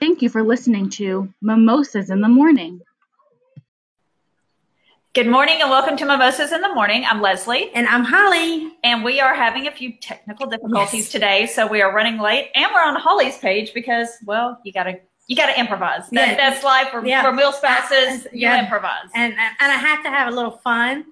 Thank you for listening to Mimosas in the Morning. Good morning and welcome to Mimosas in the Morning. I'm Leslie. And I'm Holly. And we are having a few technical difficulties yes. today, so we are running late. And we're on Holly's page because, well, you gotta you gotta improvise. That, yeah. That's life for, yeah. for real spouses. You yeah. improvise. And, and and I have to have a little fun.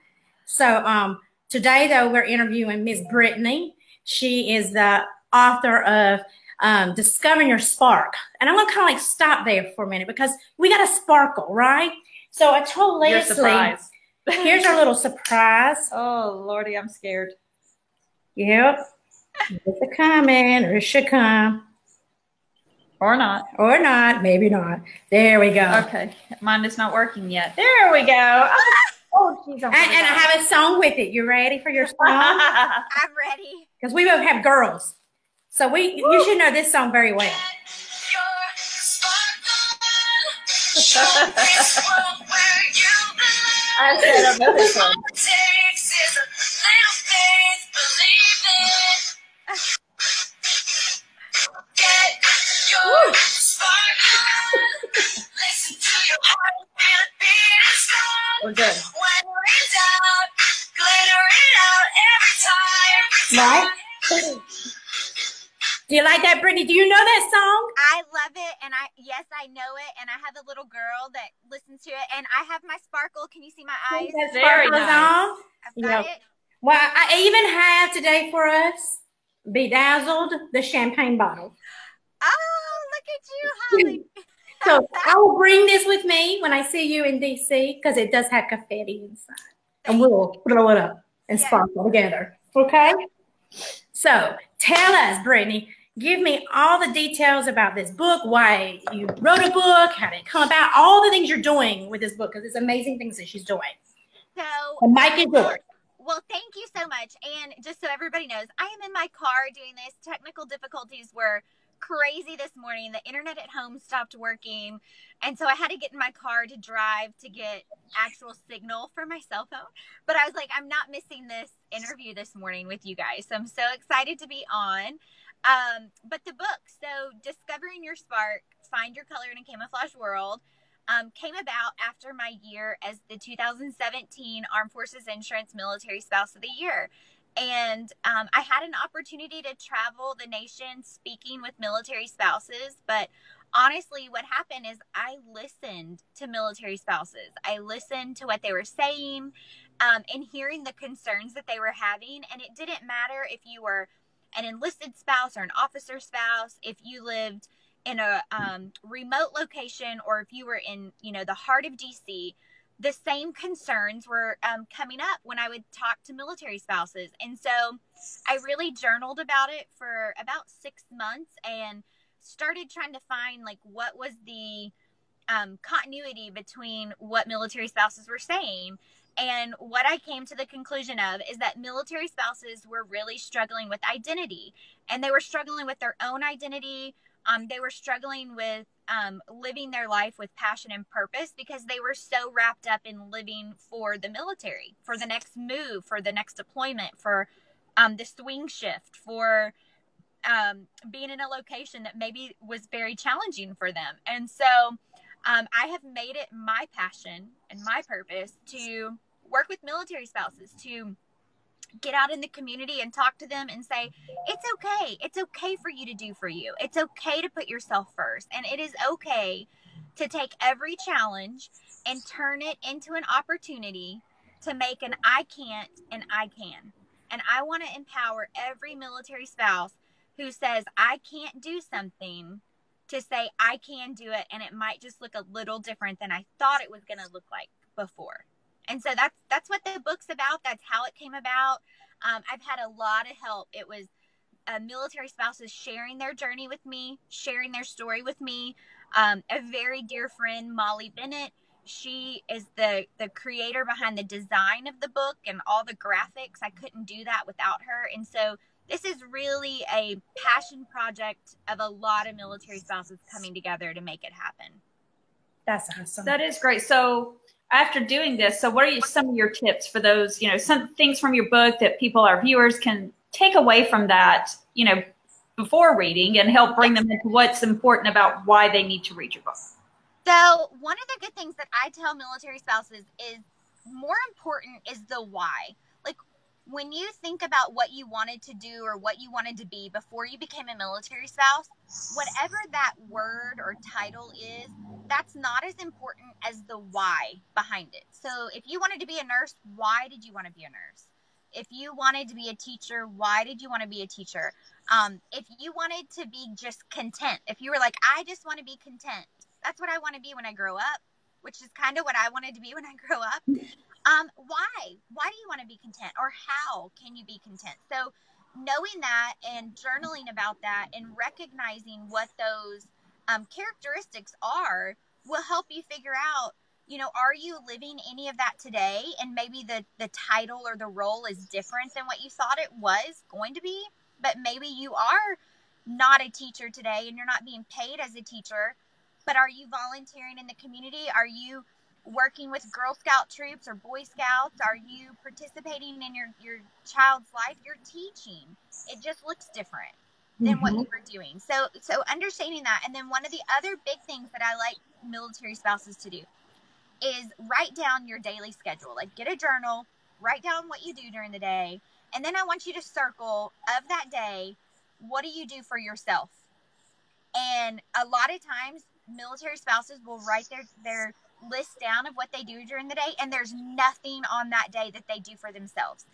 So um today though we're interviewing Miss Brittany. She is the author of um, Discovering Your Spark. And I'm gonna kind of like stop there for a minute because we got a sparkle, right? So I told Leslie, here's our little surprise. Oh, Lordy, I'm scared. Yep. It's a coming, or it should come. Or not. Or not. Maybe not. There we go. Okay. Mine is not working yet. There we go. Oh, geez, and, and I have a song with it. You ready for your song? I'm ready. Because we both have girls. So we Woo. you should know this song very well. I said I know this one. We're good. Right? Do you like that, Brittany? Do you know that song? I love it, and I yes, I know it, and I have a little girl that listens to it, and I have my sparkle. Can you see my eyes? That Very nice. on. I've got yep. it. Well, I even have today for us bedazzled the champagne bottle. Oh, look at you, Holly. so I will bring this with me when I see you in DC because it does have confetti inside, and we'll throw it up and yes. sparkle together. Okay. So tell us, Brittany, give me all the details about this book, why you wrote a book, how did it come about, all the things you're doing with this book, because it's amazing things that she's doing. So, the mic is yours. Well, thank you so much. And just so everybody knows, I am in my car doing this. Technical difficulties were crazy this morning. The internet at home stopped working. And so I had to get in my car to drive to get actual signal for my cell phone. But I was like, I'm not missing this interview this morning with you guys. So I'm so excited to be on. Um, but the book, so Discovering Your Spark, Find Your Color in a Camouflage World, um, came about after my year as the 2017 Armed Forces Insurance Military Spouse of the Year. And um, I had an opportunity to travel the nation speaking with military spouses. But honestly, what happened is I listened to military spouses. I listened to what they were saying um, and hearing the concerns that they were having. And it didn't matter if you were an enlisted spouse or an officer spouse, if you lived in a um, remote location or if you were in, you know, the heart of DC, the same concerns were um, coming up when I would talk to military spouses. And so I really journaled about it for about six months and started trying to find like what was the um, continuity between what military spouses were saying and what I came to the conclusion of is that military spouses were really struggling with identity and they were struggling with their own identity. Um, they were struggling with um, living their life with passion and purpose because they were so wrapped up in living for the military, for the next move, for the next deployment, for um, the swing shift, for um, being in a location that maybe was very challenging for them. And so um, I have made it my passion and my purpose to work with military spouses to get out in the community and talk to them and say it's okay. It's okay for you to do for you. It's okay to put yourself first. And it is okay to take every challenge and turn it into an opportunity to make an i can't and i can. And i want to empower every military spouse who says i can't do something to say i can do it and it might just look a little different than i thought it was going to look like before and so that's that's what the book's about. That's how it came about. Um, i've had a lot of help. It was uh, military spouses sharing their journey with me sharing their story with me. Um, a very dear friend molly bennett she is the the creator behind the design of the book and all the graphics. I couldn't do that without her. And so this is really a passion project of a lot of military spouses coming together to make it happen. That's awesome. That is great. So after doing this, so what are you, some of your tips for those, you know, some things from your book that people, our viewers, can take away from that, you know, before reading and help bring them into what's important about why they need to read your book. So, one of the good things that I tell military spouses is more important is the why. When you think about what you wanted to do or what you wanted to be before you became a military spouse, whatever that word or title is, that's not as important as the why behind it. So, if you wanted to be a nurse, why did you want to be a nurse? If you wanted to be a teacher, why did you want to be a teacher? Um, if you wanted to be just content, if you were like, I just want to be content, that's what I want to be when I grow up, which is kind of what I wanted to be when I grow up. Um, why? Why do you want to be content, or how can you be content? So, knowing that and journaling about that and recognizing what those um, characteristics are will help you figure out you know are you living any of that today and maybe the the title or the role is different than what you thought it was going to be but maybe you are not a teacher today and you're not being paid as a teacher but are you volunteering in the community are you working with girl scout troops or boy scouts? Are you participating in your your child's life? You're teaching. It just looks different than mm-hmm. what you were doing. So so understanding that. And then one of the other big things that i like military spouses to do is write down your daily schedule. Like get a journal write down what you do during the day. And then I want you to circle of that day, what do you do for yourself? And a lot of times, military spouses will write their, their list down of what they do during the day, and there's nothing on that day that they do for themselves.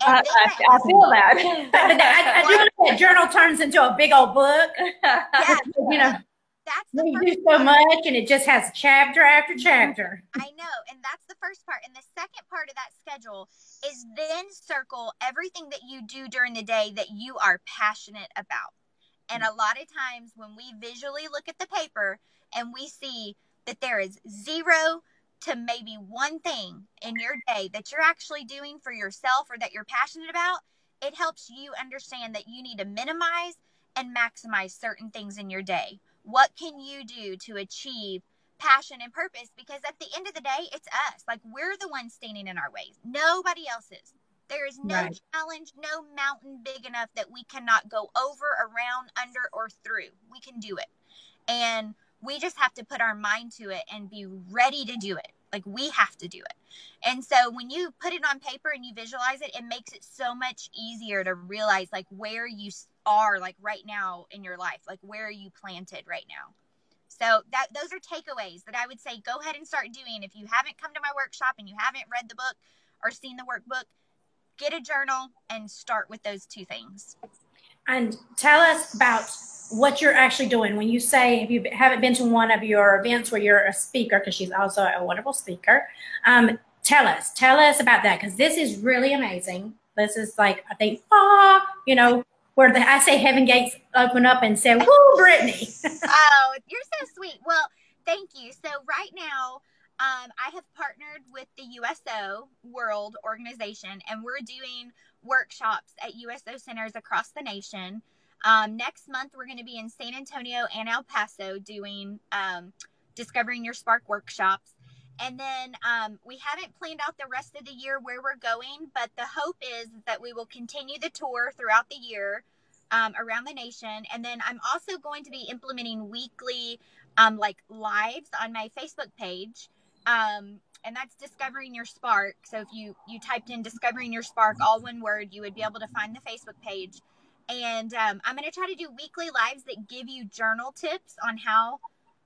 I, I, I, feel that. I, I do that journal turns into a big old book. Yeah. you know, that's the you do so part. much and it just has chapter after mm-hmm. chapter. I know. And that's the first part. And the second part of that schedule is then circle everything that you do during the day that you are passionate about. And a lot of times when we visually look at the paper and we see that there is zero to maybe one thing in your day that you're actually doing for yourself or that you're passionate about, it helps you understand that you need to minimize and maximize certain things in your day. What can you do to achieve passion and purpose? Because at the end of the day, it's us. Like we're the ones standing in our ways. Nobody else is. There is no right. challenge, no mountain big enough that we cannot go over, around, under, or through. We can do it. And we just have to put our mind to it and be ready to do it. Like we have to do it. And so when you put it on paper and you visualize it, it makes it so much easier to realize like where you are like right now in your life like where are you planted right now so that those are takeaways that i would say go ahead and start doing if you haven't come to my workshop and you haven't read the book or seen the workbook get a journal and start with those two things and tell us about what you're actually doing when you say if you haven't been to one of your events where you're a speaker because she's also a wonderful speaker um, tell us tell us about that because this is really amazing this is like i think ah you know where the, I say heaven gates open up and say, "Woo, Brittany!" oh, you're so sweet. Well, thank you. So right now, um, I have partnered with the USO World Organization, and we're doing workshops at USO centers across the nation. Um, next month, we're going to be in San Antonio and El Paso doing um, Discovering Your Spark workshops. And then um, we haven't planned out the rest of the year where we're going, but the hope is that we will continue the tour throughout the year um, around the nation. And then I'm also going to be implementing weekly, um, like lives on my Facebook page. Um, and that's discovering your spark. So if you you typed in discovering your spark, all one word, you would be able to find the Facebook page. And um, I'm going to try to do weekly lives that give you journal tips on how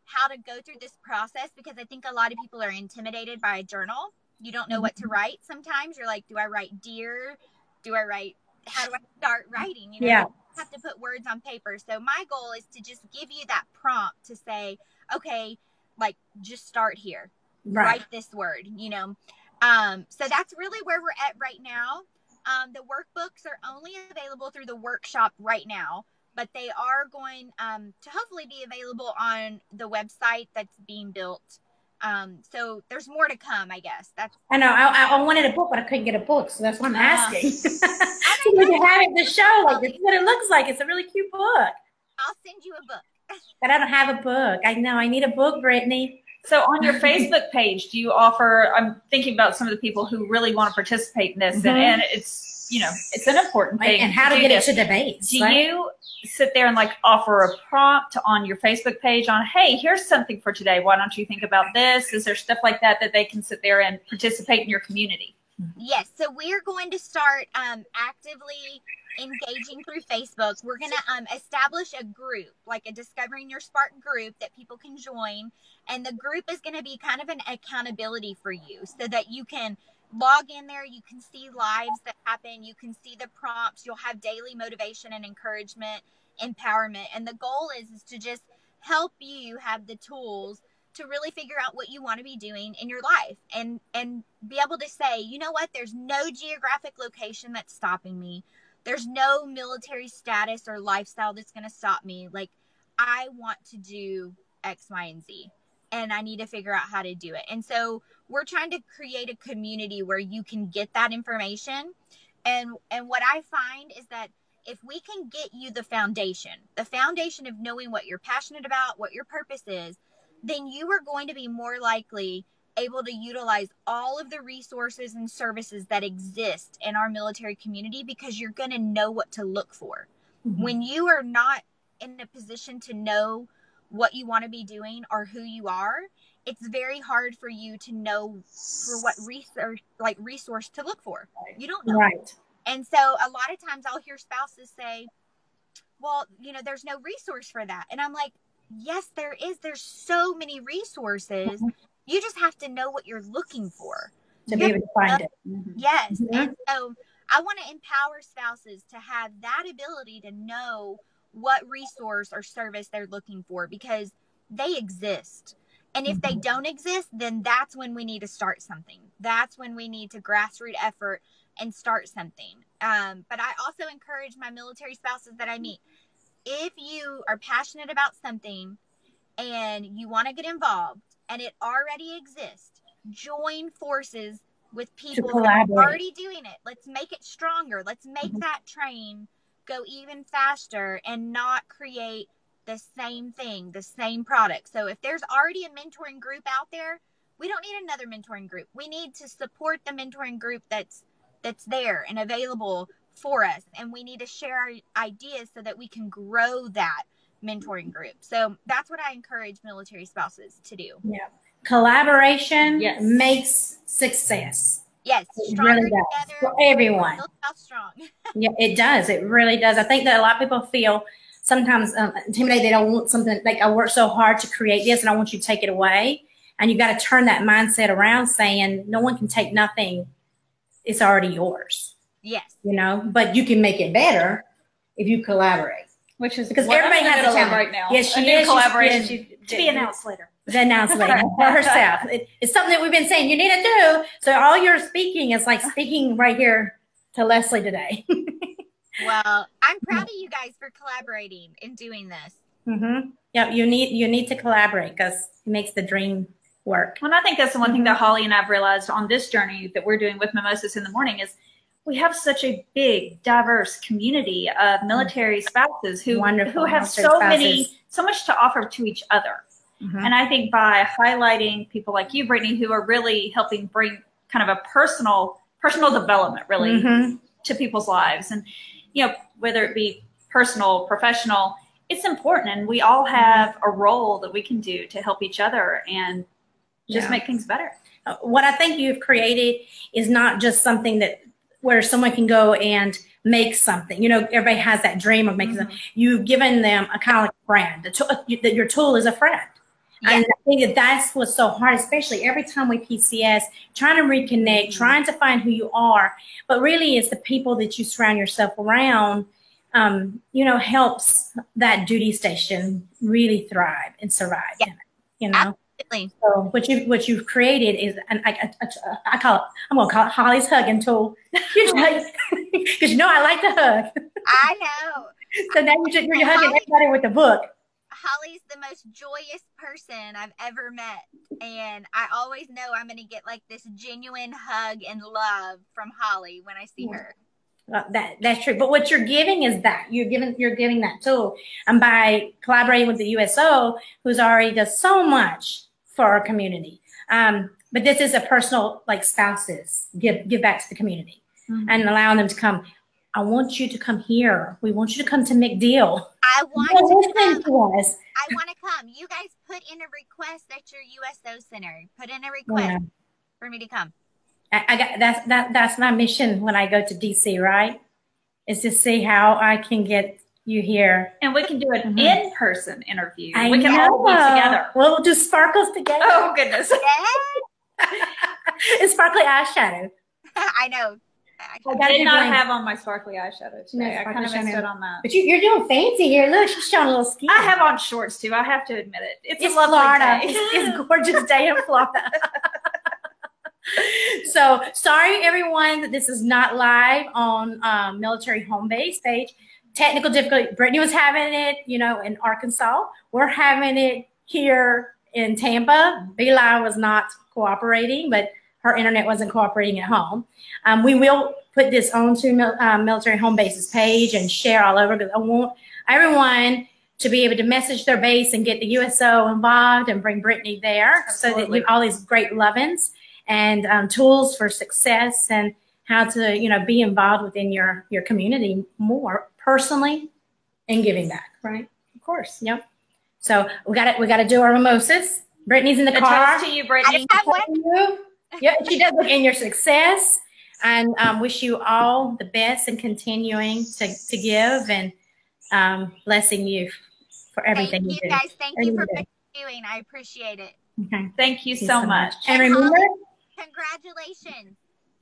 how to go through this process because I think a lot of people are intimidated by a journal. You don't know what to mm-hmm. write sometimes. You're like, do I write dear? Do I write how do I start writing? You know, yeah. have to put words on paper. So my goal is to just give you that prompt to say, okay, like just start here. Right. Write this word, you know. Um, so that's really where we're at right now. Um, the workbooks are only available through the workshop right now but they are going um, to hopefully be available on the website that's being built. Um, so there's more to come, I guess. That's I know. I, I wanted a book, but I couldn't get a book, so that's what I'm uh, asking. so you have it to show, like this is what it looks like. It's a really cute book. I'll send you a book. but I don't have a book. I know I need a book, Brittany. So on your Facebook page, do you offer? I'm thinking about some of the people who really want to participate in this, mm-hmm. and, and it's you know, it's an important thing. And how to get this. it to debates. Do right? you sit there and like offer a prompt on your Facebook page on, hey, here's something for today. Why don't you think about this? Is there stuff like that that they can sit there and participate in your community? Yes, so we're going to start um, actively engaging through Facebook. We're going to um, establish a group, like a Discovering Your Spark group that people can join. And the group is going to be kind of an accountability for you so that you can log in there. You can see lives that happen. You can see the prompts. You'll have daily motivation and encouragement, empowerment. And the goal is, is to just help you have the tools to really figure out what you want to be doing in your life and and be able to say you know what? There's no geographic location that's stopping me. There's no military status or lifestyle that's going to stop me. Like i want to do x y and z and i need to figure out how to do it. And so we're trying to create a community where you can get that information. And and what i find is that if we can get you the foundation the foundation of knowing what you're passionate about what your purpose is then you are going to be more likely able to utilize all of the resources and services that exist in our military community because you're going to know what to look for. Mhm. When you are not in a position to know what you want to be doing or who you are, it's very hard for you to know for what research like resource to look for. You don't know. Right. And so a lot of times I'll hear spouses say, well, you know, there's no resource for that. And I'm like, yes, there is. There's so many resources. You just have to know what you're looking for. To be able to find it. Yes. Mhm. And so I want to empower spouses to have that ability to know what resource or service they're looking for because they exist. And if they don't exist, then that's when we need to start something. That's when we need to grassroots effort and start something. Um, but I also encourage my military spouses that I meet if you are passionate about something and you want to get involved and it already exists, join forces with people who are already doing it. Let's make it stronger. Let's make Mhm. that train go even faster and not create the same thing, the same product. So if there's already a mentoring group out there, we don't need another mentoring group. We need to support the mentoring group that's that's there and available for us and we need to share our ideas so that we can grow that mentoring group. So that's what I encourage military spouses to do. Yeah. Collaboration Yes. makes success. Yes, It really does. together. For everyone. Strong. Yeah, it does. It really does. I think that a lot of people feel sometimes um, intimidated. They don't want something like I worked so hard to create this, and I want you to take it away. And you got to turn that mindset around, saying no one can take nothing. It's already yours, Yes. you know. But you can make it better if you collaborate. Which is Because everybody has a middle of challenge. right now. Yes, a she new is. She's- collaboration yes, she- to be announced later. The announced later for herself. It, it's something that we've been saying you need to do. So all your speaking is like speaking right here to Leslie today. Well, I'm proud of you guys for collaborating and doing this. hmm Yeah, you need you need to collaborate because it makes the dream work. Well, and I think that's the one thing that Holly and I've realized on this journey that we're doing with Mimosas in the Morning is we have such a big, diverse community of military spouses who Wonderful who have so many, so much to offer to each other. Mhm. And I think by highlighting people like you, Brittany, who are really helping bring kind of a personal personal development really Mhm. to people's lives, and you know whether it be personal, professional, it's important, and we all have a role that we can do to help each other and just Yeah. make things better. Uh, What I think you've created is not just something that where someone can go and make something. You know, everybody has that dream of making something. You've given them a kind of like friend. Tool- That your tool is a friend. And I think that that's what's so hard, especially every time we PCS, trying to reconnect, trying to find who you are. But really, it's the people that you surround yourself around, um, you know, helps that duty station really thrive and survive. Yeah. You know. So what you what you've created is, and I, I, I call it, I'm gonna call it Holly's hugging tool, because you know I like to hug. I know. So now you're, just, you're hugging everybody with the book. Holly's the most joyous person I've ever met. And I always know I'm going to get like this genuine hug and love from Holly when I see her. Uh, that that's true. But what you're giving is that you're giving you're giving that tool, and by collaborating with the USO, who's already does so much for our community. Um, but this is a personal like spouses give give back to the community. mm-hmm. and allowing them to come. I want you to come here. We want you to come to MacDill. I want to come. To us. I want to come. You guys put in a request at your USO center. Put in a request yeah. for me to come. I, I got that's that that's my mission when I go to DC. Right, is to see how I can get you here. And we can do an mm-hmm. in-person interview. I we can know. all be together. We'll do sparkles together. Oh goodness. it's sparkly eyeshadow. I know. I, did not have on my sparkly eyeshadow today. No, I kind of missed it on that. But you, are doing fancy here. Look, she's showing a little skin. I have on shorts too. I have to admit it. It's, it's a lovely Florida. day. It's, it's gorgeous day in Florida. So sorry, everyone, that this is not live on um, Military Home Base page. Technical difficulty. Brittany was having it, you know, in Arkansas. We're having it here in Tampa. BeLive was not cooperating, but her internet wasn't cooperating at home. Um, we will put this onto mil- uh, Military Home Base's page and share all over because I want everyone to be able to message their base and get the USO involved and bring Brittany there Absolutely. so that you all these great lovin's and um, tools for success and how to you know be involved within your your community more personally and giving back right of course yep so we got it we got to do our mimosas brittany's in the car to you brittany I have one. yeah, she does look in your success and um, wish you all the best and continuing to, to give and um, blessing you for everything Thank you, you guys. Thank you for doing. I appreciate it. Okay. Thank you, Thank so, so much. much. And remember, congratulations.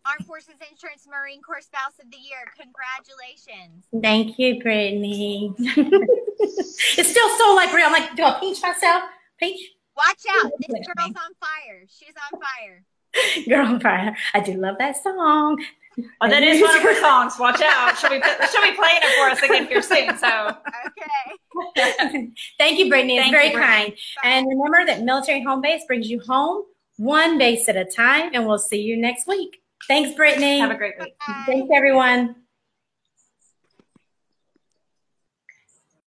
Armed Forces Insurance Marine Corps Spouse of the Year. Congratulations. Thank you, Brittany. it's still so like real. I'm like, do I pinch myself? Pinch? Watch out. This girl's on fire. She's on fire. Girl on fire. I do love that song. Oh, that is one of her songs. Watch out. She'll be, she'll be playing it for us again here soon. So, okay. Thank you, Brittany. It's Thank very you, kind. Bye. And remember that Military Home Base brings you home one base at a time, and we'll see you next week. Thanks, Brittany. Have a great week. Bye. Thanks, everyone.